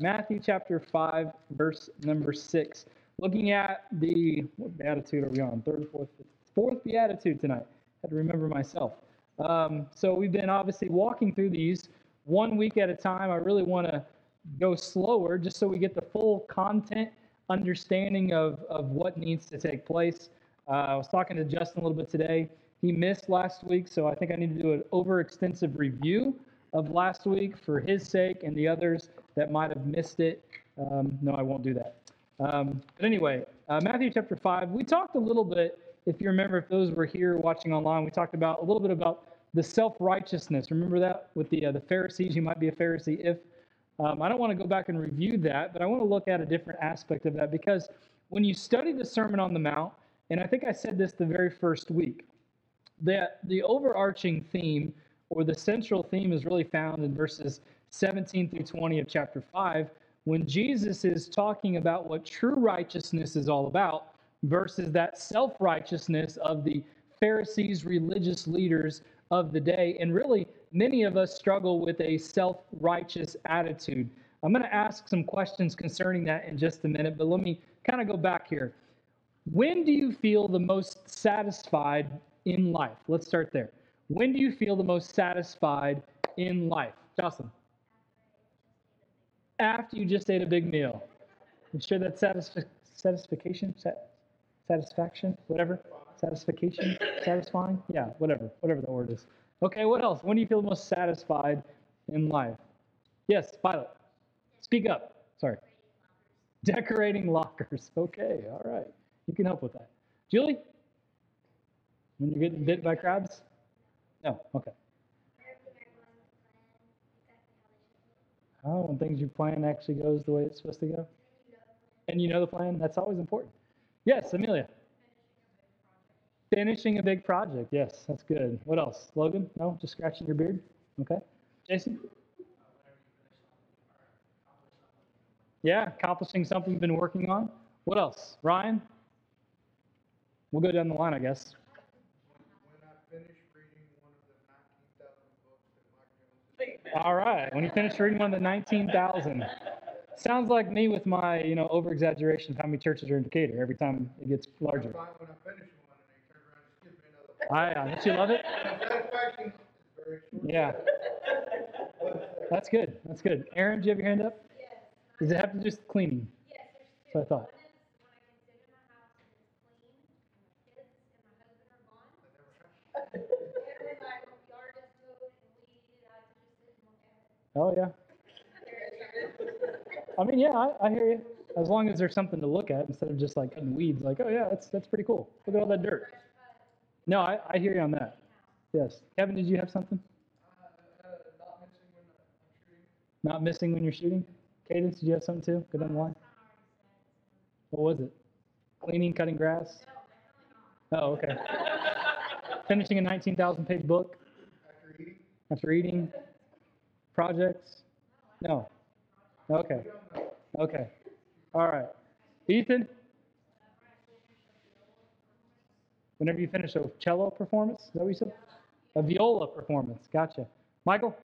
Matthew chapter 5, verse number 6. Looking at the, what beatitude are we on? Third, fourth, fifth, fourth beatitude tonight. I Had to remember myself. Um, so we've been obviously walking through these one week at a time. I really want to go slower just so we get the full content understanding of, of what needs to take place. Uh, I was talking to Justin a little bit today. He missed last week, so I think I need to do an overextensive review of last week for his sake and the others that might have missed it. Um, no, I won't do that. Um, but anyway, uh, Matthew chapter 5, we talked a little bit, if you remember, if those were here watching online, we talked about a little bit about the self righteousness. Remember that with the, uh, the Pharisees? You might be a Pharisee if. Um, I don't want to go back and review that, but I want to look at a different aspect of that because when you study the Sermon on the Mount, and I think I said this the very first week, that the overarching theme or the central theme is really found in verses 17 through 20 of chapter 5 when Jesus is talking about what true righteousness is all about versus that self righteousness of the Pharisees, religious leaders of the day. And really, many of us struggle with a self righteous attitude. I'm going to ask some questions concerning that in just a minute, but let me kind of go back here. When do you feel the most satisfied in life? Let's start there. When do you feel the most satisfied in life? Jocelyn. After you just ate a big meal. You sure that's satisf- satisfaction? Sat- satisfaction? Whatever? Satisfaction? Satisfying? Yeah, whatever. Whatever the word is. Okay, what else? When do you feel the most satisfied in life? Yes, Violet. Speak up. Sorry. Decorating lockers. Okay, all right. You can help with that. Julie? When you're getting bit by crabs? No, okay. Oh, when things you plan actually goes the way it's supposed to go? And you know the plan? That's always important. Yes, Amelia. Finishing a big project. Yes, that's good. What else? Logan? No? Just scratching your beard? Okay. Jason? Yeah, accomplishing something you've been working on. What else? Ryan? We'll go down the line, I guess. All right. When you finish reading one of the 19,000. Sounds like me with my, you know, over exaggeration of how many churches are in Decatur every time it gets larger. I, uh, don't you love it? Yeah. That's good. That's good. Aaron, do you have your hand up? Does it have to do with cleaning? So I thought. Oh yeah. I mean, yeah, I, I, hear you. As long as there's something to look at instead of just like cutting weeds, like, oh yeah, that's that's pretty cool. Look at all that dirt. No, I, I hear you on that. Yes. Kevin, did you have something? Uh, not missing when you're shooting. Cadence, did you have something too? Go down the line. What was it? Cleaning, cutting grass? Oh, okay. Finishing a 19,000 page book? After eating? After eating? Projects? No. Okay. Okay. All right. Ethan? Whenever you finish a cello performance? Is that what you said? A viola performance. Gotcha. Michael?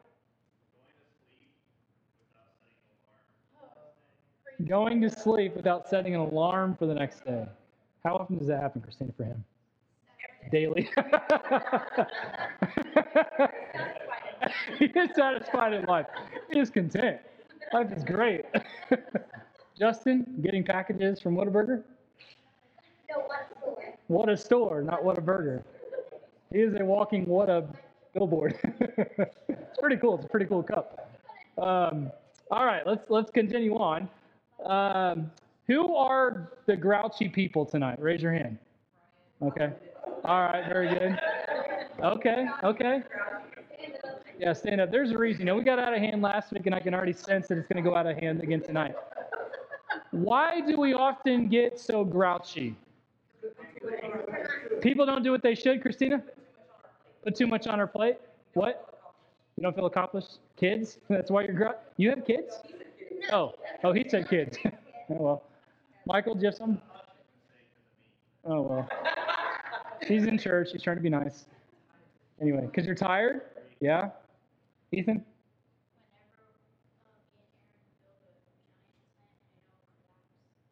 Going to sleep without setting an alarm for the next day. How often does that happen, Christina, for him? Daily. he is satisfied in life. He is content. Life is great. Justin, getting packages from Whataburger? No, what a store? What a store, not what a burger. He is a walking what a billboard. it's pretty cool. It's a pretty cool cup. Um, all right, let's let's continue on. Um, who are the grouchy people tonight? Raise your hand. Okay. All right, very good. Okay, okay. Yeah, stand up. There's a reason. You know, we got out of hand last week, and I can already sense that it's going to go out of hand again tonight. Why do we often get so grouchy? People don't do what they should, Christina? Put too much on our plate? What? You don't feel accomplished? Kids? That's why you're grouchy? You have kids? Oh, oh, he said kids. oh, well. Michael, do you have some? Oh, well. She's in church. She's trying to be nice. Anyway, because you're tired? Yeah? Ethan?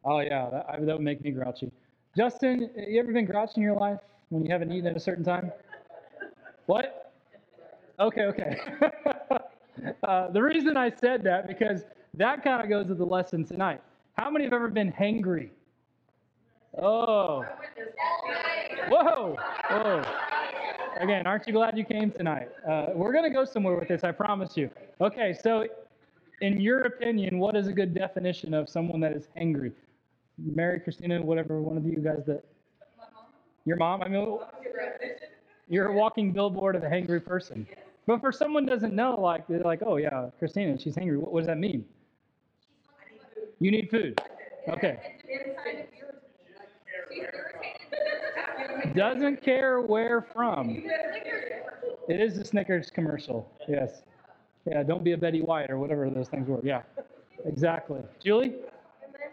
Oh yeah, that, I- that would make me grouchy. Justin, you ever been grouchy in your life when you haven't eaten at a certain time? What? Okay, okay. uh, the reason I said that because that kind of goes with the lesson tonight. How many have ever been hangry? Oh. Whoa. Whoa. Again, aren't you glad you came tonight? Uh, we're going to go somewhere with this, I promise you. Okay, so in your opinion, what is a good definition of someone that is hangry? Mary, Christina, whatever one of you guys that. Your mom? I mean, you're a walking billboard of a hangry person. But for someone doesn't know, like they're like, oh yeah, Christina, she's hangry. What, what does that mean? You need food. Okay. Doesn't care where from. It is a Snickers commercial. Yes. Yeah, don't be a Betty White or whatever those things were. Yeah. Exactly. Julie? Reminds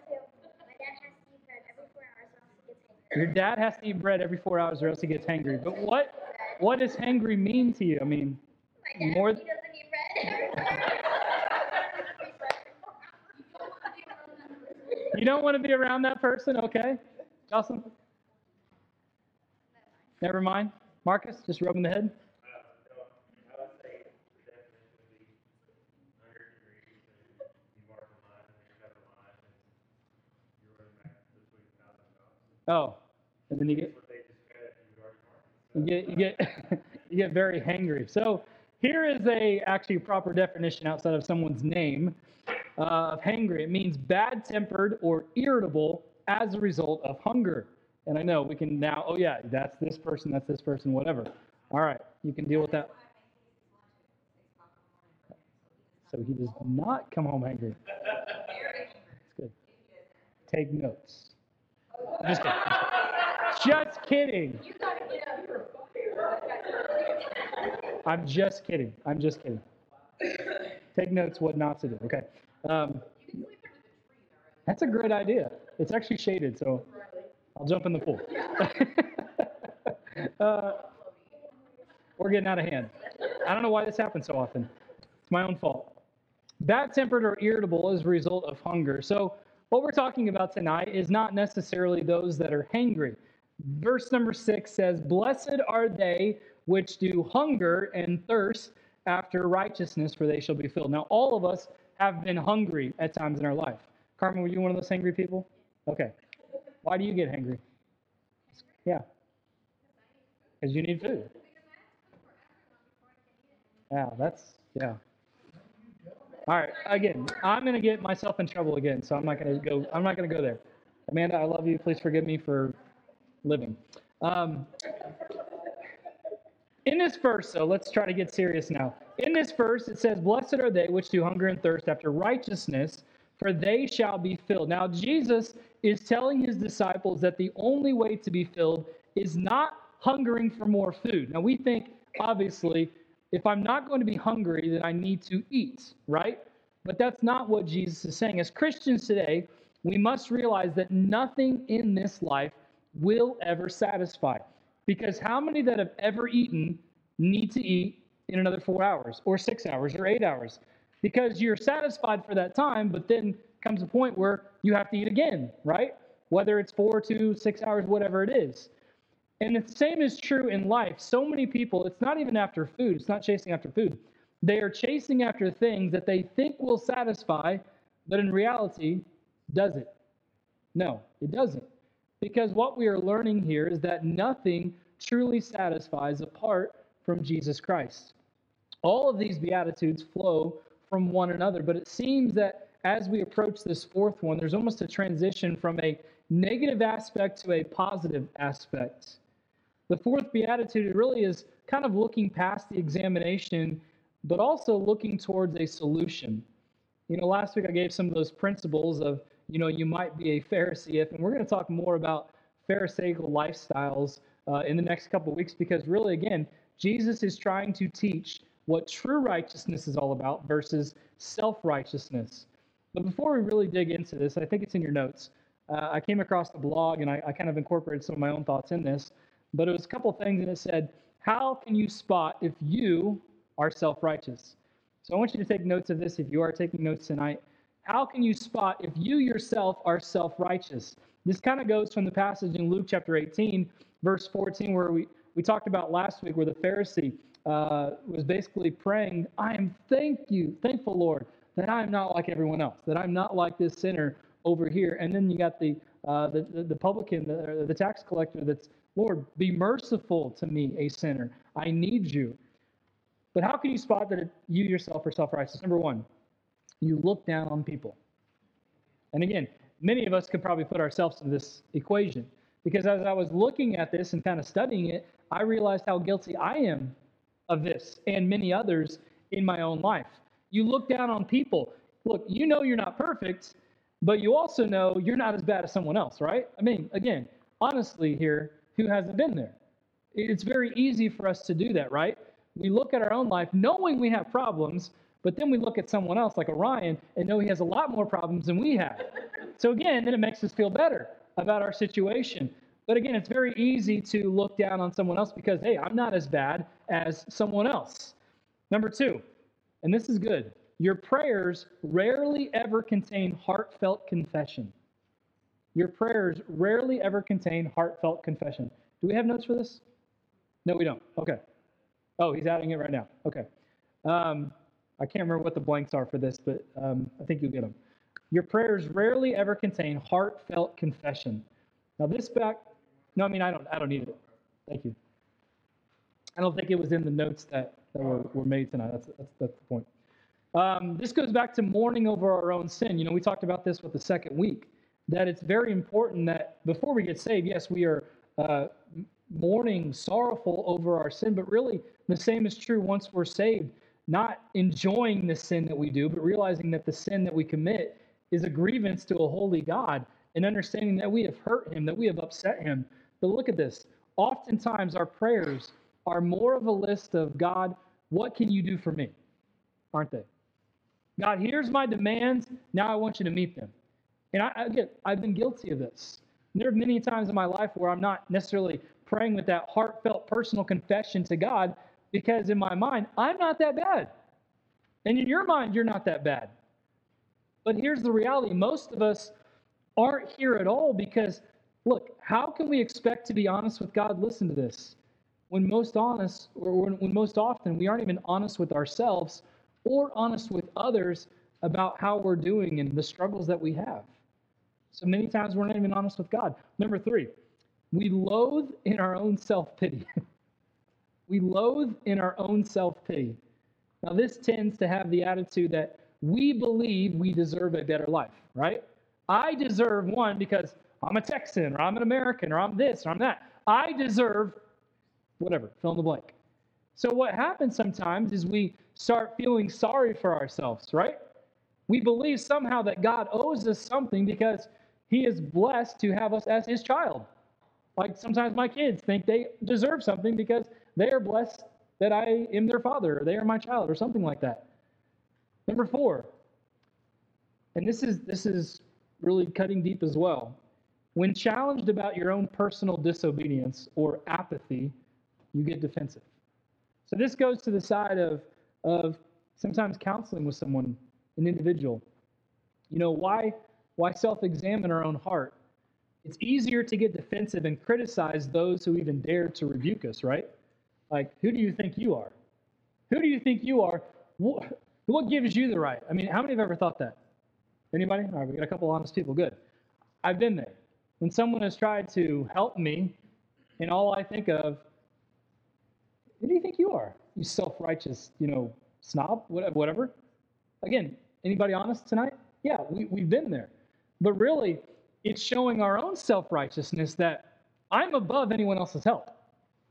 me of my dad has to eat bread every four hours or else he gets hangry. Your dad has to eat bread every four hours or else he gets hangry. But what what does hangry mean to you? I mean, dad, More- he doesn't eat bread. you don't want to be around that person, okay? Jocelyn? Never mind. Marcus, just rubbing the head. I would say the definition would be hundred degrees and you mark the line and you cut the line and you're running back between a thousand dollars. Oh, and then you get What they just cut, you you get you get you get very hangry. So here is a actually proper definition outside of someone's name uh, of hangry. It means bad-tempered or irritable as a result of hunger. And I know we can now. Oh yeah, that's this person. That's this person. Whatever. All right, you can deal with that. So he does not come home angry. That's good. Take notes. Just kidding. Just kidding. I'm just kidding. I'm just kidding. Take notes what not to do. Okay. Um, that's a great idea. It's actually shaded, so I'll jump in the pool. uh, we're getting out of hand. I don't know why this happens so often. It's my own fault. Bad tempered or irritable as a result of hunger. So, what we're talking about tonight is not necessarily those that are hangry. Verse number six says, Blessed are they which do hunger and thirst after righteousness, for they shall be filled. Now, all of us have been hungry at times in our life. Carmen, were you one of those hangry people? Okay. Why do you get hangry? Yeah. Because you need food. Yeah, that's, yeah. All right, again, I'm going to get myself in trouble again, so I'm not going to go, I'm not going to go there. Amanda, I love you. Please forgive me for living. Um, in this verse, so let's try to get serious now. In this verse, it says, Blessed are they which do hunger and thirst after righteousness, for they shall be filled. Now, Jesus is telling his disciples that the only way to be filled is not hungering for more food. Now, we think, obviously, if I'm not going to be hungry, then I need to eat, right? But that's not what Jesus is saying. As Christians today, we must realize that nothing in this life will ever satisfy. Because how many that have ever eaten need to eat in another four hours, or six hours, or eight hours? Because you're satisfied for that time, but then comes a point where you have to eat again, right? Whether it's four, two, six hours, whatever it is. And the same is true in life. So many people, it's not even after food, it's not chasing after food. They are chasing after things that they think will satisfy, but in reality, does it? No, it doesn't. Because what we are learning here is that nothing truly satisfies apart from Jesus Christ. All of these Beatitudes flow from one another, but it seems that as we approach this fourth one, there's almost a transition from a negative aspect to a positive aspect. The fourth beatitude really is kind of looking past the examination, but also looking towards a solution. You know, last week I gave some of those principles of, you know, you might be a Pharisee if, and we're going to talk more about Pharisaical lifestyles uh, in the next couple weeks because really, again, Jesus is trying to teach what true righteousness is all about versus self righteousness. But before we really dig into this, I think it's in your notes. Uh, I came across the blog and I, I kind of incorporated some of my own thoughts in this but it was a couple things and it said how can you spot if you are self-righteous so i want you to take notes of this if you are taking notes tonight How can you spot if you yourself are self righteous? This kind of goes from the passage in Luke chapter 18, verse 14, where we, we talked about last week, where the Pharisee uh, was basically praying, I am thank you, thankful, Lord, that I am not like everyone else, that I'm not like this sinner over here. And then you got the uh, the, the, the publican, the, the tax collector that's, Lord, be merciful to me, a sinner. I need you. But how can you spot that you yourself are self righteous? Number one, you look down on people. And again, many of us could probably put ourselves in this equation because as I was looking at this and kind of studying it, I realized how guilty I am of this and many others in my own life. You look down on people. Look, you know you're not perfect, but you also know you're not as bad as someone else, right? I mean, again, honestly, here, who hasn't been there? It's very easy for us to do that, right? We look at our own life knowing we have problems, but then we look at someone else like Orion and know he has a lot more problems than we have. So again, then it makes us feel better about our situation. But again, it's very easy to look down on someone else because, hey, I'm not as bad as someone else. Number two, and this is good your prayers rarely ever contain heartfelt confession. Your prayers rarely ever contain heartfelt confession. Do we have notes for this? No, we don't. Okay. Oh, he's adding it right now. Okay. Um, I can't remember what the blanks are for this, but um, I think you'll get them. Your prayers rarely ever contain heartfelt confession. Now this back, no, I mean I don't, I don't need it. Thank you. I don't think it was in the notes that, that were, were made tonight. That's, that's, that's the point. Um, this goes back to mourning over our own sin. You know, we talked about this with the second week, that it's very important that before we get saved, yes, we are uh, mourning, sorrowful over our sin, but really the same is true once we're saved. Not enjoying the sin that we do, but realizing that the sin that we commit is a grievance to a holy God and understanding that we have hurt him, that we have upset him. But look at this. Oftentimes, our prayers are more of a list of God, what can you do for me? Aren't they? God, here's my demands. Now I want you to meet them. And I, again, I've been guilty of this. There are many times in my life where I'm not necessarily praying with that heartfelt personal confession to God because in my mind, I'm not that bad. And in your mind, you're not that bad. But here's the reality most of us aren't here at all because, look, how can we expect to be honest with God? Listen to this. When most honest, or when, when most often we aren't even honest with ourselves or honest with others about how we're doing and the struggles that we have. So many times we're not even honest with God. Number three, we loathe in our own self pity. we loathe in our own self pity. Now, this tends to have the attitude that we believe we deserve a better life, right? I deserve one because I'm a Texan or I'm an American or I'm this or I'm that. I deserve whatever, fill in the blank. So, what happens sometimes is we start feeling sorry for ourselves, right? We believe somehow that God owes us something because He is blessed to have us as His child. Like sometimes my kids think they deserve something because they are blessed that I am their father, or they are my child, or something like that. Number four, and this is this is really cutting deep as well. When challenged about your own personal disobedience or apathy, you get defensive. So this goes to the side of of sometimes counseling with someone, an individual. You know, why why self-examine our own heart? It's easier to get defensive and criticize those who even dare to rebuke us, right? Like, who do you think you are? Who do you think you are? What, what gives you the right? I mean, how many have ever thought that? Anybody? All right, we got a couple honest people. Good. I've been there. When someone has tried to help me, and all I think of, who do you think you are? You self-righteous, you know, snob, whatever. Again, anybody honest tonight? Yeah, we, we've been there. But really, it's showing our own self-righteousness that I'm above anyone else's help.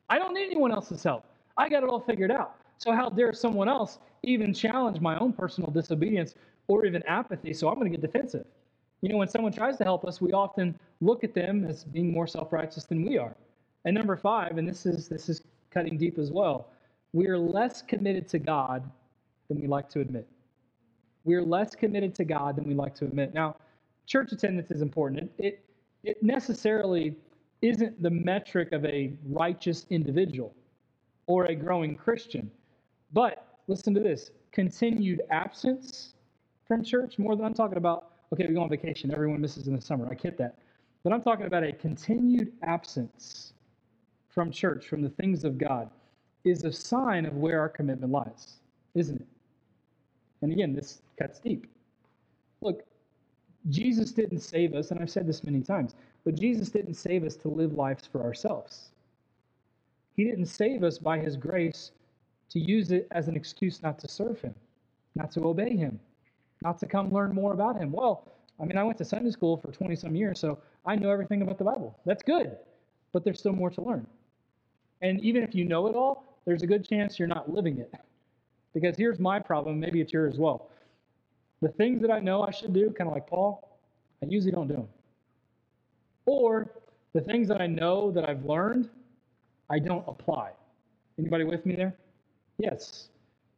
I don't need anyone else's help. I got it all figured out. So how dare someone else even challenge my own personal disobedience or even apathy? So I'm going to get defensive. You know, when someone tries to help us, we often look at them as being more self-righteous than we are. And number five, and this is this is cutting deep as well, we are less committed to God than we like to admit. We are less committed to God than we like to admit. Now, church attendance is important. It, it, it necessarily isn't the metric of a righteous individual or a growing Christian. But listen to this continued absence from church more than I'm talking about, okay, we go on vacation, everyone misses in the summer. I get that. But I'm talking about a continued absence from church, from the things of God, is a sign of where our commitment lies, isn't it? And again, this cuts deep. Look, Jesus didn't save us, and I've said this many times, but Jesus didn't save us to live lives for ourselves. He didn't save us by his grace to use it as an excuse not to serve him, not to obey him, not to come learn more about him. Well, I mean, I went to Sunday school for 20 some years, so I know everything about the Bible. That's good, but there's still more to learn. And even if you know it all, there's a good chance you're not living it. Because here's my problem, maybe it's yours as well. The things that I know I should do, kind of like Paul, I usually don't do them. Or the things that I know that I've learned, I don't apply. Anybody with me there? Yes.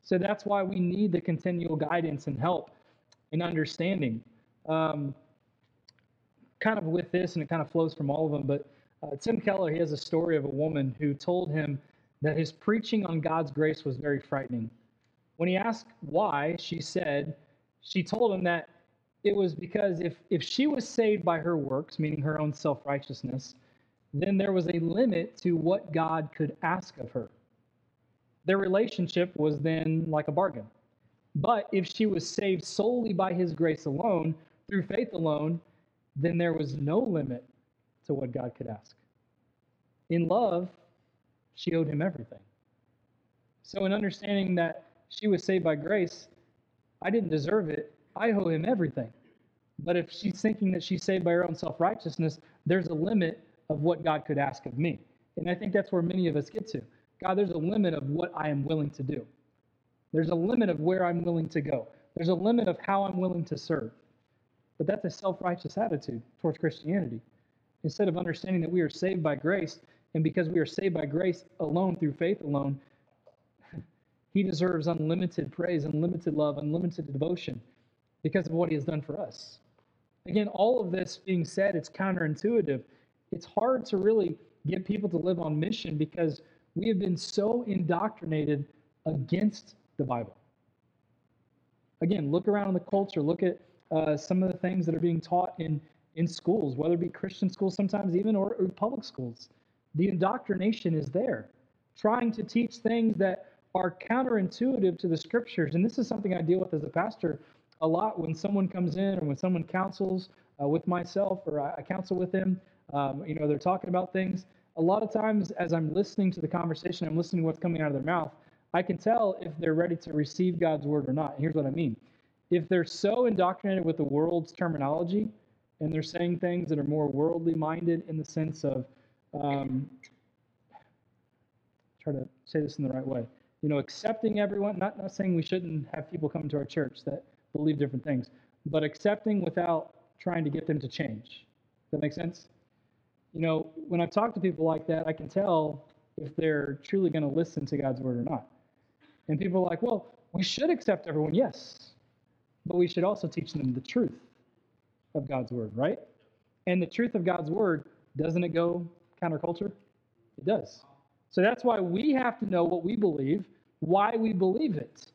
So that's why we need the continual guidance and help and understanding. Um, kind of with this, and it kind of flows from all of them, but uh, Tim Keller, he has a story of a woman who told him that his preaching on God's grace was very frightening. When he asked why, she said, she told him that it was because if, if she was saved by her works, meaning her own self righteousness, then there was a limit to what God could ask of her. Their relationship was then like a bargain. But if she was saved solely by his grace alone, through faith alone, then there was no limit to what God could ask. In love, she owed him everything. So, in understanding that she was saved by grace, I didn't deserve it. I owe him everything. But if she's thinking that she's saved by her own self righteousness, there's a limit of what God could ask of me. And I think that's where many of us get to. God, there's a limit of what I am willing to do. There's a limit of where I'm willing to go. There's a limit of how I'm willing to serve. But that's a self righteous attitude towards Christianity. Instead of understanding that we are saved by grace, and because we are saved by grace alone through faith alone, he deserves unlimited praise, unlimited love, unlimited devotion because of what he has done for us. Again, all of this being said, it's counterintuitive. It's hard to really get people to live on mission because we have been so indoctrinated against the Bible. Again, look around in the culture, look at uh, some of the things that are being taught in, in schools, whether it be Christian schools sometimes even or, or public schools. The indoctrination is there, trying to teach things that are counterintuitive to the scriptures. And this is something I deal with as a pastor a lot when someone comes in or when someone counsels uh, with myself or I, I counsel with them. Um, you know, they're talking about things. A lot of times, as I'm listening to the conversation, I'm listening to what's coming out of their mouth. I can tell if they're ready to receive God's word or not. Here's what I mean if they're so indoctrinated with the world's terminology and they're saying things that are more worldly minded in the sense of, um, try to say this in the right way, you know, accepting everyone, not, not saying we shouldn't have people come to our church that believe different things, but accepting without trying to get them to change. Does that make sense? You know, when I talk to people like that, I can tell if they're truly going to listen to God's word or not. And people are like, well, we should accept everyone, yes, but we should also teach them the truth of God's word, right? And the truth of God's word, doesn't it go counterculture? It does. So that's why we have to know what we believe, why we believe it.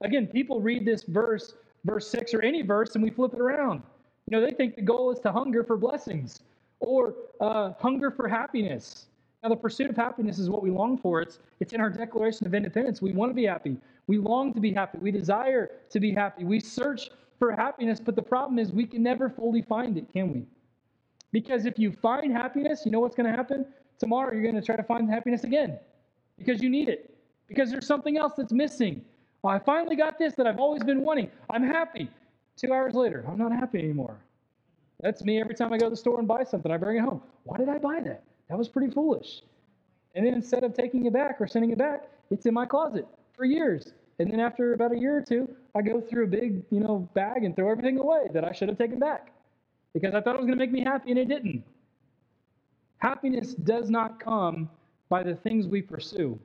Again, people read this verse, verse 6 or any verse, and we flip it around. You know, they think the goal is to hunger for blessings or uh, hunger for happiness. Now, the pursuit of happiness is what we long for. It's, it's in our Declaration of Independence. We want to be happy. We long to be happy. We desire to be happy. We search for happiness, but the problem is we can never fully find it, can we? Because if you find happiness, you know what's going to happen? Tomorrow you're going to try to find happiness again because you need it, because there's something else that's missing. Well, I finally got this that I've always been wanting. I'm happy. Two hours later, I'm not happy anymore. That's me every time I go to the store and buy something. I bring it home. Why did I buy that? That was pretty foolish. And then instead of taking it back or sending it back, it's in my closet for years. And then after about a year or two, I go through a big, you know, bag and throw everything away that I should have taken back because I thought it was going to make me happy and it didn't. Happiness does not come by the things we pursue.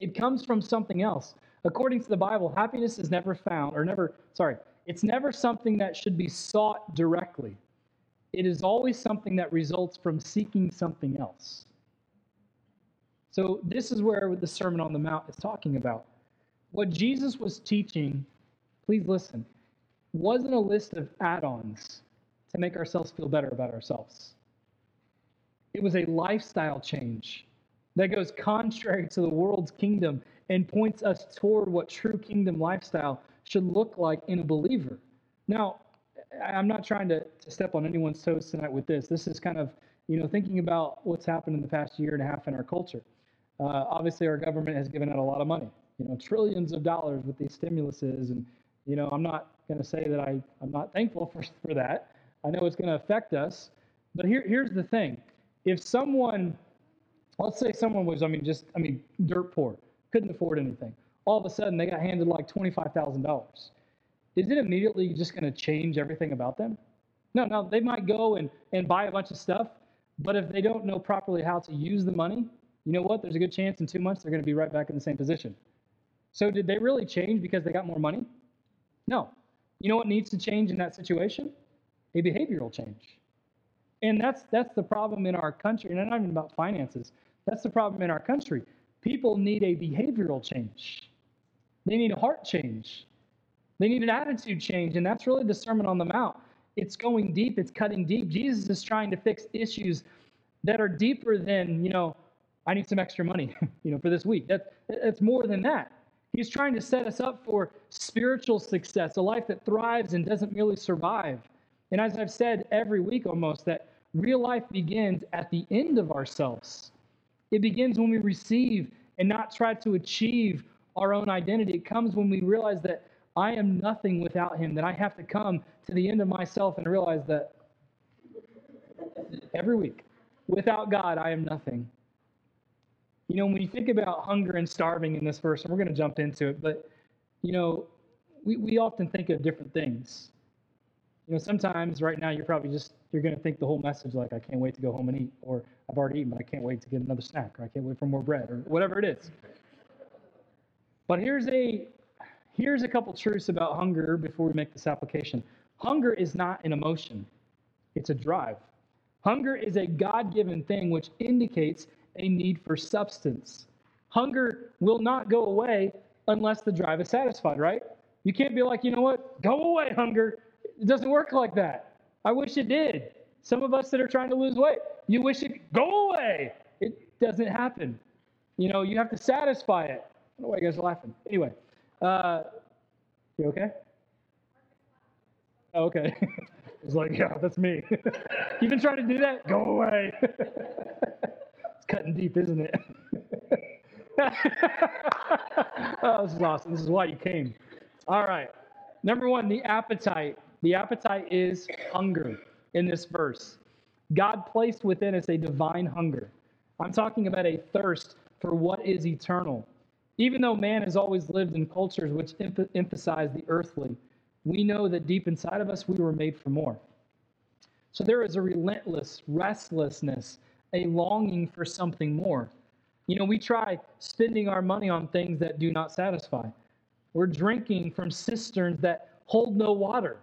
It comes from something else. According to the Bible, happiness is never found or never, sorry, it's never something that should be sought directly. It is always something that results from seeking something else. So, this is where the Sermon on the Mount is talking about. What Jesus was teaching, please listen, wasn't a list of add ons to make ourselves feel better about ourselves. It was a lifestyle change that goes contrary to the world's kingdom and points us toward what true kingdom lifestyle should look like in a believer. Now, I'm not trying to, to step on anyone's toes tonight with this. This is kind of, you know, thinking about what's happened in the past year and a half in our culture. Uh, obviously, our government has given out a lot of money, you know, trillions of dollars with these stimuluses. And, you know, I'm not going to say that I, I'm not thankful for, for that. I know it's going to affect us. But here, here's the thing if someone, let's say someone was, I mean, just, I mean, dirt poor, couldn't afford anything, all of a sudden they got handed like $25,000. Is it immediately just going to change everything about them? No, no, they might go and, and buy a bunch of stuff, but if they don't know properly how to use the money, you know what? There's a good chance in two months they're going to be right back in the same position. So, did they really change because they got more money? No. You know what needs to change in that situation? A behavioral change. And that's that's the problem in our country, and I'm not even about finances. That's the problem in our country. People need a behavioral change. They need a heart change. They need an attitude change, and that's really the Sermon on the Mount. It's going deep, it's cutting deep. Jesus is trying to fix issues that are deeper than, you know, I need some extra money, you know, for this week. That, that's more than that. He's trying to set us up for spiritual success, a life that thrives and doesn't merely survive. And as I've said every week almost, that real life begins at the end of ourselves. It begins when we receive and not try to achieve our own identity. It comes when we realize that I am nothing without Him, that I have to come to the end of myself and realize that every week, without God, I am nothing. You know, when you think about hunger and starving in this verse, and we're going to jump into it, but, you know, we, we often think of different things. You know, sometimes right now you're probably just, you're going to think the whole message like, I can't wait to go home and eat, or I've already eaten, but I can't wait to get another snack, or I can't wait for more bread, or whatever it is. But here's a, here's a couple truths about hunger before we make this application. Hunger is not an emotion, it's a drive. Hunger is a God given thing which indicates a need for substance. Hunger will not go away unless the drive is satisfied, right? You can't be like, you know what? Go away, hunger. It doesn't work like that. I wish it did. Some of us that are trying to lose weight, you wish it go away. It doesn't happen. You know, you have to satisfy it. I don't know why you guys are laughing. Anyway, uh, you okay? Oh, okay. It's like, yeah, that's me. You've been trying to do that? Go away. it's cutting deep, isn't it? oh, this is awesome. This is why you came. All right. Number one, the appetite. The appetite is hunger in this verse. God placed within us a divine hunger. I'm talking about a thirst for what is eternal. Even though man has always lived in cultures which emph- emphasize the earthly, we know that deep inside of us we were made for more. So there is a relentless restlessness, a longing for something more. You know, we try spending our money on things that do not satisfy. We're drinking from cisterns that hold no water.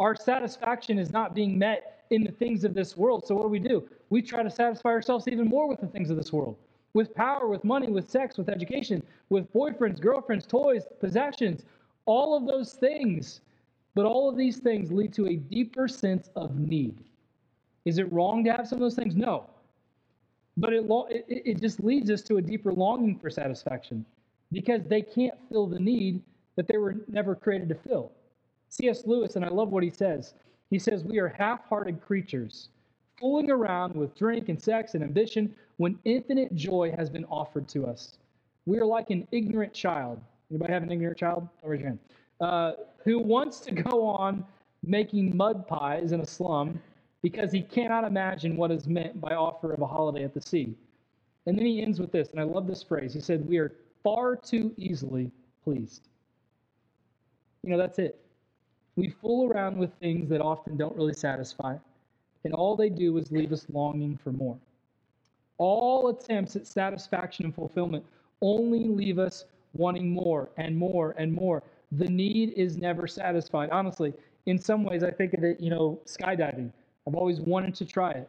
Our satisfaction is not being met in the things of this world. So what do we do? We try to satisfy ourselves even more with the things of this world. With power, with money, with sex, with education, with boyfriends, girlfriends, toys, possessions, all of those things. But all of these things lead to a deeper sense of need. Is it wrong to have some of those things? No. But it, it, it just leads us to a deeper longing for satisfaction because they can't fill the need that they were never created to fill. C.S. Lewis, and I love what he says, he says, We are half hearted creatures, fooling around with drink and sex and ambition when infinite joy has been offered to us. We are like an ignorant child. Anybody have an ignorant child? Don't raise your hand. Uh, who wants to go on making mud pies in a slum because he cannot imagine what is meant by offer of a holiday at the sea. And then he ends with this, and I love this phrase. He said, We are far too easily pleased. You know, that's it. We fool around with things that often don't really satisfy, and all they do is leave us longing for more. All attempts at satisfaction and fulfillment only leave us wanting more and more and more. The need is never satisfied. Honestly, in some ways, I think of it, you know, skydiving. I've always wanted to try it.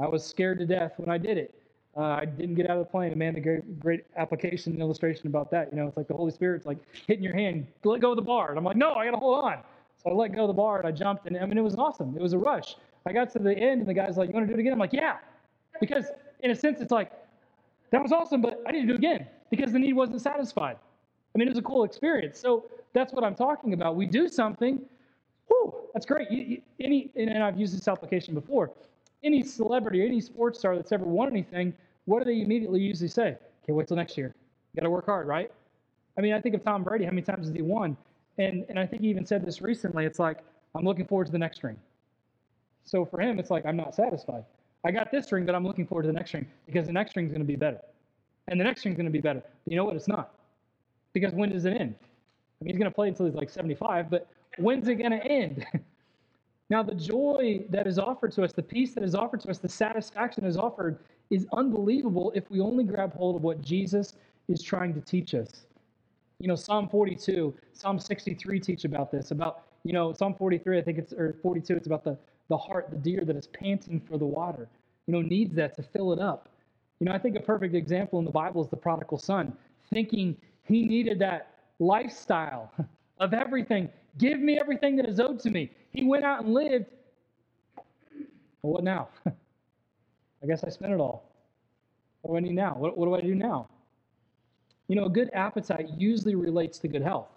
I was scared to death when I did it. Uh, I didn't get out of the plane. Amanda gave a great application and illustration about that. You know, it's like the Holy Spirit's like hitting your hand, let go of the bar. And I'm like, no, I got to hold on. So I let go of the bar and I jumped, and I mean, it was awesome. It was a rush. I got to the end, and the guy's like, You want to do it again? I'm like, Yeah. Because in a sense, it's like, That was awesome, but I need to do it again because the need wasn't satisfied. I mean, it was a cool experience. So that's what I'm talking about. We do something, whew, that's great. You, you, any, and I've used this application before. Any celebrity, any sports star that's ever won anything, what do they immediately usually say? Okay, wait till next year. You got to work hard, right? I mean, I think of Tom Brady. How many times has he won? And and I think he even said this recently. It's like I'm looking forward to the next ring. So for him, it's like I'm not satisfied. I got this ring, but I'm looking forward to the next ring because the next ring is going to be better, and the next ring is going to be better. But you know what? It's not because when does it end? I mean, he's going to play until he's like 75, but when's it going to end? now, the joy that is offered to us, the peace that is offered to us, the satisfaction that is offered is unbelievable if we only grab hold of what Jesus is trying to teach us. You know, Psalm 42, Psalm 63 teach about this. About, you know, Psalm 43, I think it's, or 42, it's about the, the heart, the deer that is panting for the water, you know, needs that to fill it up. You know, I think a perfect example in the Bible is the prodigal son, thinking he needed that lifestyle of everything. Give me everything that is owed to me. He went out and lived. Well, what now? I guess I spent it all. What do I need now? What, what do I do now? You know, a good appetite usually relates to good health.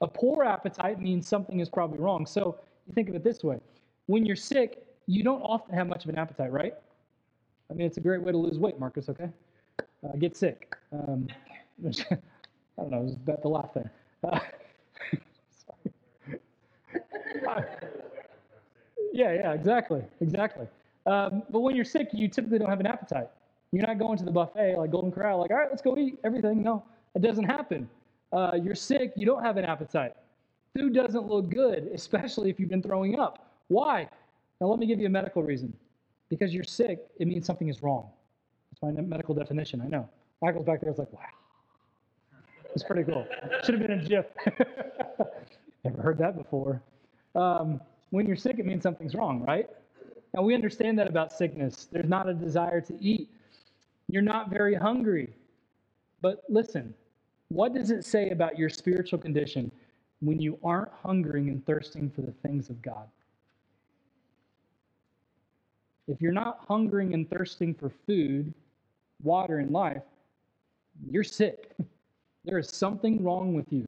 A poor appetite means something is probably wrong. So you think of it this way when you're sick, you don't often have much of an appetite, right? I mean, it's a great way to lose weight, Marcus, okay? Uh, get sick. Um, I don't know, it's about the laugh thing. Uh, sorry. yeah, yeah, exactly, exactly. Um, but when you're sick, you typically don't have an appetite. You're not going to the buffet like Golden Corral, like, all right, let's go eat everything. No, it doesn't happen. Uh, you're sick, you don't have an appetite. Food doesn't look good, especially if you've been throwing up. Why? Now, let me give you a medical reason. Because you're sick, it means something is wrong. That's my medical definition, I know. Michael's back there, was like, wow. It's pretty cool. Should have been a GIF. Never heard that before. Um, when you're sick, it means something's wrong, right? Now, we understand that about sickness. There's not a desire to eat. You're not very hungry. But listen, what does it say about your spiritual condition when you aren't hungering and thirsting for the things of God? If you're not hungering and thirsting for food, water, and life, you're sick. There is something wrong with you.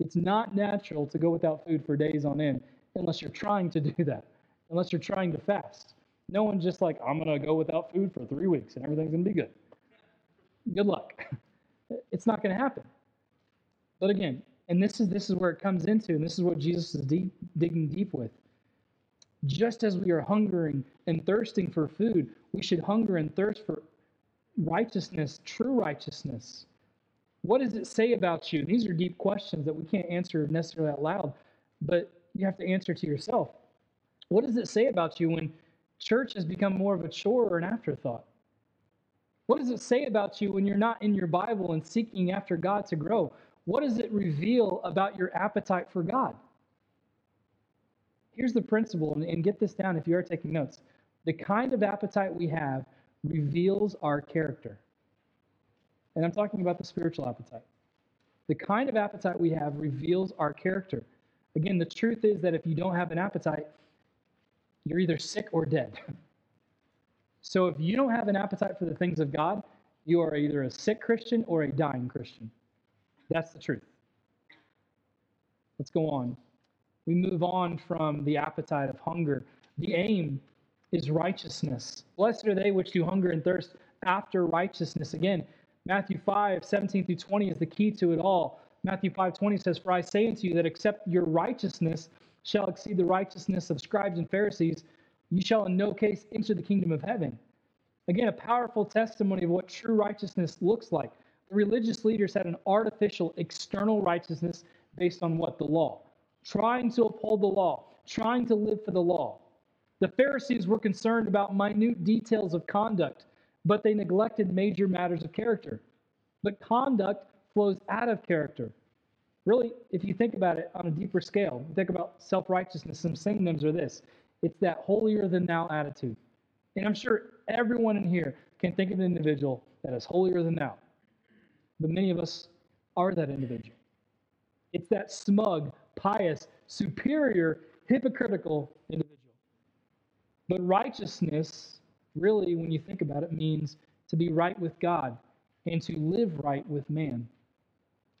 It's not natural to go without food for days on end unless you're trying to do that, unless you're trying to fast. No one's just like, I'm going to go without food for three weeks and everything's going to be good. Good luck. It's not going to happen. But again, and this is this is where it comes into, and this is what Jesus is deep, digging deep with. Just as we are hungering and thirsting for food, we should hunger and thirst for righteousness, true righteousness. What does it say about you? These are deep questions that we can't answer necessarily out loud, but you have to answer to yourself. What does it say about you when church has become more of a chore or an afterthought? What does it say about you when you're not in your Bible and seeking after God to grow? What does it reveal about your appetite for God? Here's the principle, and, and get this down if you are taking notes. The kind of appetite we have reveals our character. And I'm talking about the spiritual appetite. The kind of appetite we have reveals our character. Again, the truth is that if you don't have an appetite, you're either sick or dead. So if you don't have an appetite for the things of God, you are either a sick Christian or a dying Christian. That's the truth. Let's go on. We move on from the appetite of hunger. The aim is righteousness. Blessed are they which do hunger and thirst after righteousness. Again, Matthew 5, 17 through 20 is the key to it all. Matthew 5, 20 says, For I say unto you that except your righteousness shall exceed the righteousness of scribes and Pharisees, you shall in no case enter the kingdom of heaven. Again, a powerful testimony of what true righteousness looks like. The religious leaders had an artificial external righteousness based on what? The law. Trying to uphold the law, trying to live for the law. The Pharisees were concerned about minute details of conduct, but they neglected major matters of character. But conduct flows out of character. Really, if you think about it on a deeper scale, think about self righteousness, some synonyms are this it's that holier than thou attitude. And I'm sure everyone in here can think of an individual that is holier than thou. But many of us are that individual. It's that smug, pious, superior, hypocritical individual. But righteousness, really, when you think about it, means to be right with God and to live right with man.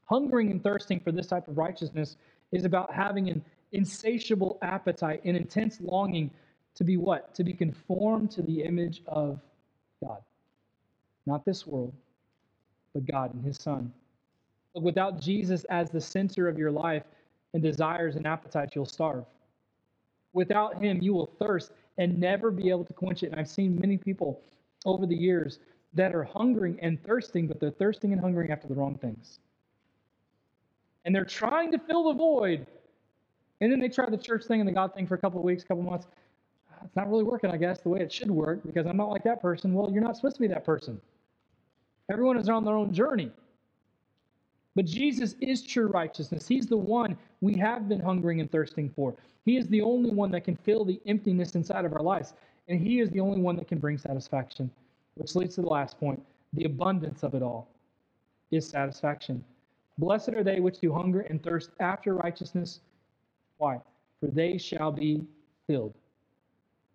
Hungering and thirsting for this type of righteousness is about having an insatiable appetite, an intense longing to be what? To be conformed to the image of God. Not this world, but God and His Son. Look, without Jesus as the center of your life and desires and appetites, you'll starve. Without Him, you will thirst and never be able to quench it. And I've seen many people over the years that are hungering and thirsting, but they're thirsting and hungering after the wrong things. And they're trying to fill the void. And then they try the church thing and the God thing for a couple of weeks, a couple of months. It's not really working, I guess, the way it should work because I'm not like that person. Well, you're not supposed to be that person. Everyone is on their own journey. But Jesus is true righteousness. He's the one we have been hungering and thirsting for. He is the only one that can fill the emptiness inside of our lives. And He is the only one that can bring satisfaction, which leads to the last point the abundance of it all is satisfaction. Blessed are they which do hunger and thirst after righteousness. Why? For they shall be filled.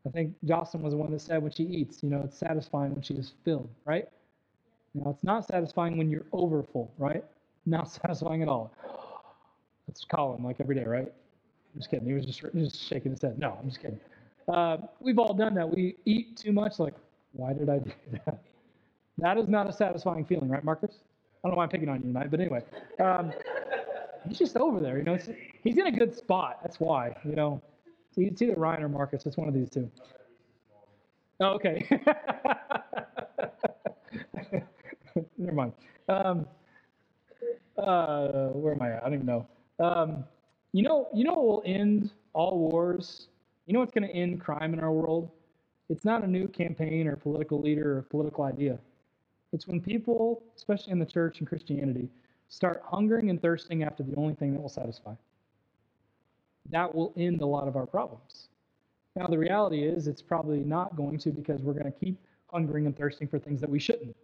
I think Jocelyn was the one that said when she eats, you know, it's satisfying when she is filled, right? Now, it's not satisfying when you're overfull, right? Not satisfying at all. That's Colin, like every day, right? I'm just kidding. He was just, just shaking his head. No, I'm just kidding. Uh, we've all done that. We eat too much, like, why did I do that? That is not a satisfying feeling, right, Marcus? I don't know why I'm picking on you tonight, but anyway. Um, he's just over there, you know. he's in a good spot. That's why, you know. It's either Ryan or Marcus. It's one of these two. Oh, okay. Never mind. Um, uh, where am I at? I don't even know. Um, you know, you know what will end all wars? You know what's going to end crime in our world? It's not a new campaign or political leader or political idea. It's when people, especially in the church and Christianity, start hungering and thirsting after the only thing that will satisfy. That will end a lot of our problems. Now, the reality is, it's probably not going to because we're going to keep hungering and thirsting for things that we shouldn't.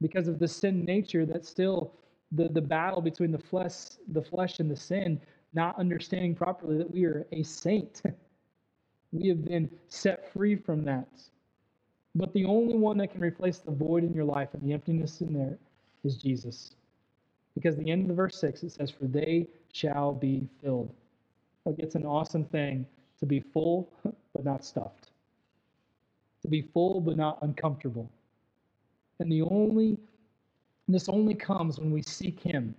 Because of the sin nature that's still the, the battle between the flesh, the flesh and the sin, not understanding properly that we are a saint. we have been set free from that. But the only one that can replace the void in your life and the emptiness in there is Jesus. Because the end of the verse 6, it says, For they shall be filled. Like it's an awesome thing to be full, but not stuffed. To be full, but not uncomfortable. And the only, this only comes when we seek Him,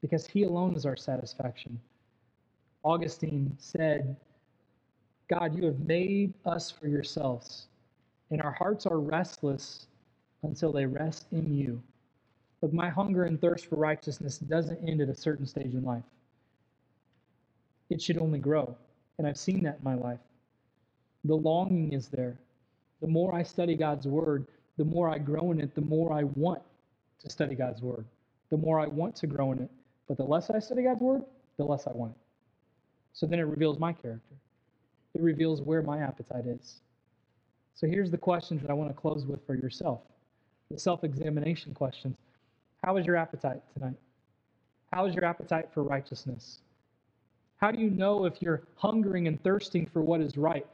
because He alone is our satisfaction. Augustine said, God, you have made us for yourselves, and our hearts are restless until they rest in you. But my hunger and thirst for righteousness doesn't end at a certain stage in life. It should only grow. And I've seen that in my life. The longing is there. The more I study God's word, the more I grow in it, the more I want to study God's word, the more I want to grow in it. But the less I study God's word, the less I want it. So then it reveals my character, it reveals where my appetite is. So here's the questions that I want to close with for yourself the self examination questions. How is your appetite tonight? How is your appetite for righteousness? How do you know if you're hungering and thirsting for what is right?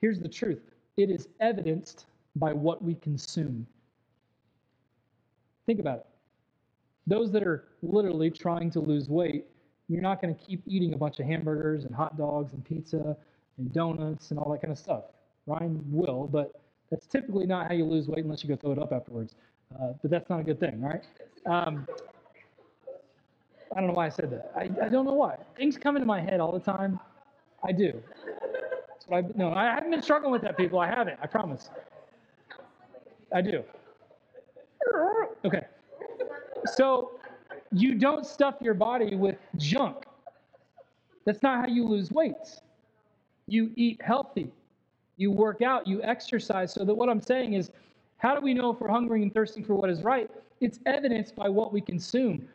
Here's the truth it is evidenced by what we consume. Think about it. Those that are literally trying to lose weight, you're not going to keep eating a bunch of hamburgers and hot dogs and pizza and donuts and all that kind of stuff. Ryan will, but that's typically not how you lose weight unless you go throw it up afterwards. Uh, but that's not a good thing, right? Um, I don't know why I said that. I, I don't know why. Things come into my head all the time. I do. I, no, I haven't been struggling with that, people. I haven't. I promise. I do. Okay. So you don't stuff your body with junk. That's not how you lose weight. You eat healthy. You work out. You exercise. So that what I'm saying is, how do we know if we're hungry and thirsting for what is right? It's evidenced by what we consume.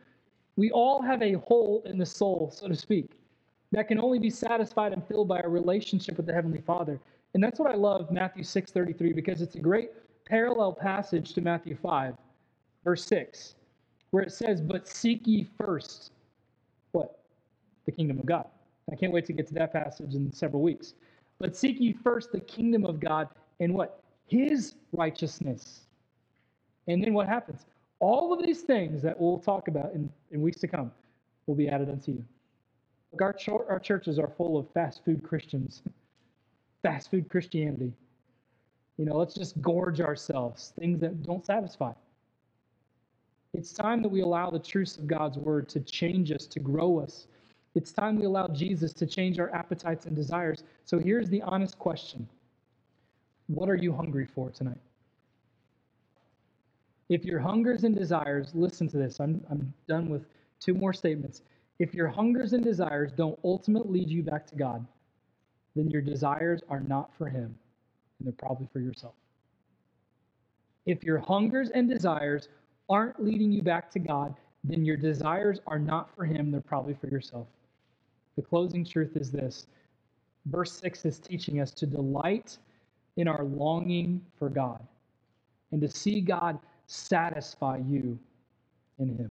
We all have a hole in the soul, so to speak, that can only be satisfied and filled by a relationship with the Heavenly Father. And that's what I love Matthew 6:33 because it's a great parallel passage to Matthew 5, verse 6, where it says, "But seek ye first what? The kingdom of God I can't wait to get to that passage in several weeks. But seek ye first the kingdom of God and what? His righteousness. And then what happens? All of these things that we'll talk about in, in weeks to come will be added unto you. Look, our, chur- our churches are full of fast food Christians, fast food Christianity. You know, let's just gorge ourselves, things that don't satisfy. It's time that we allow the truths of God's word to change us, to grow us. It's time we allow Jesus to change our appetites and desires. So here's the honest question What are you hungry for tonight? If your hungers and desires, listen to this, I'm, I'm done with two more statements. If your hungers and desires don't ultimately lead you back to God, then your desires are not for Him, and they're probably for yourself. If your hungers and desires aren't leading you back to God, then your desires are not for Him, they're probably for yourself. The closing truth is this verse 6 is teaching us to delight in our longing for God and to see God satisfy you in Him.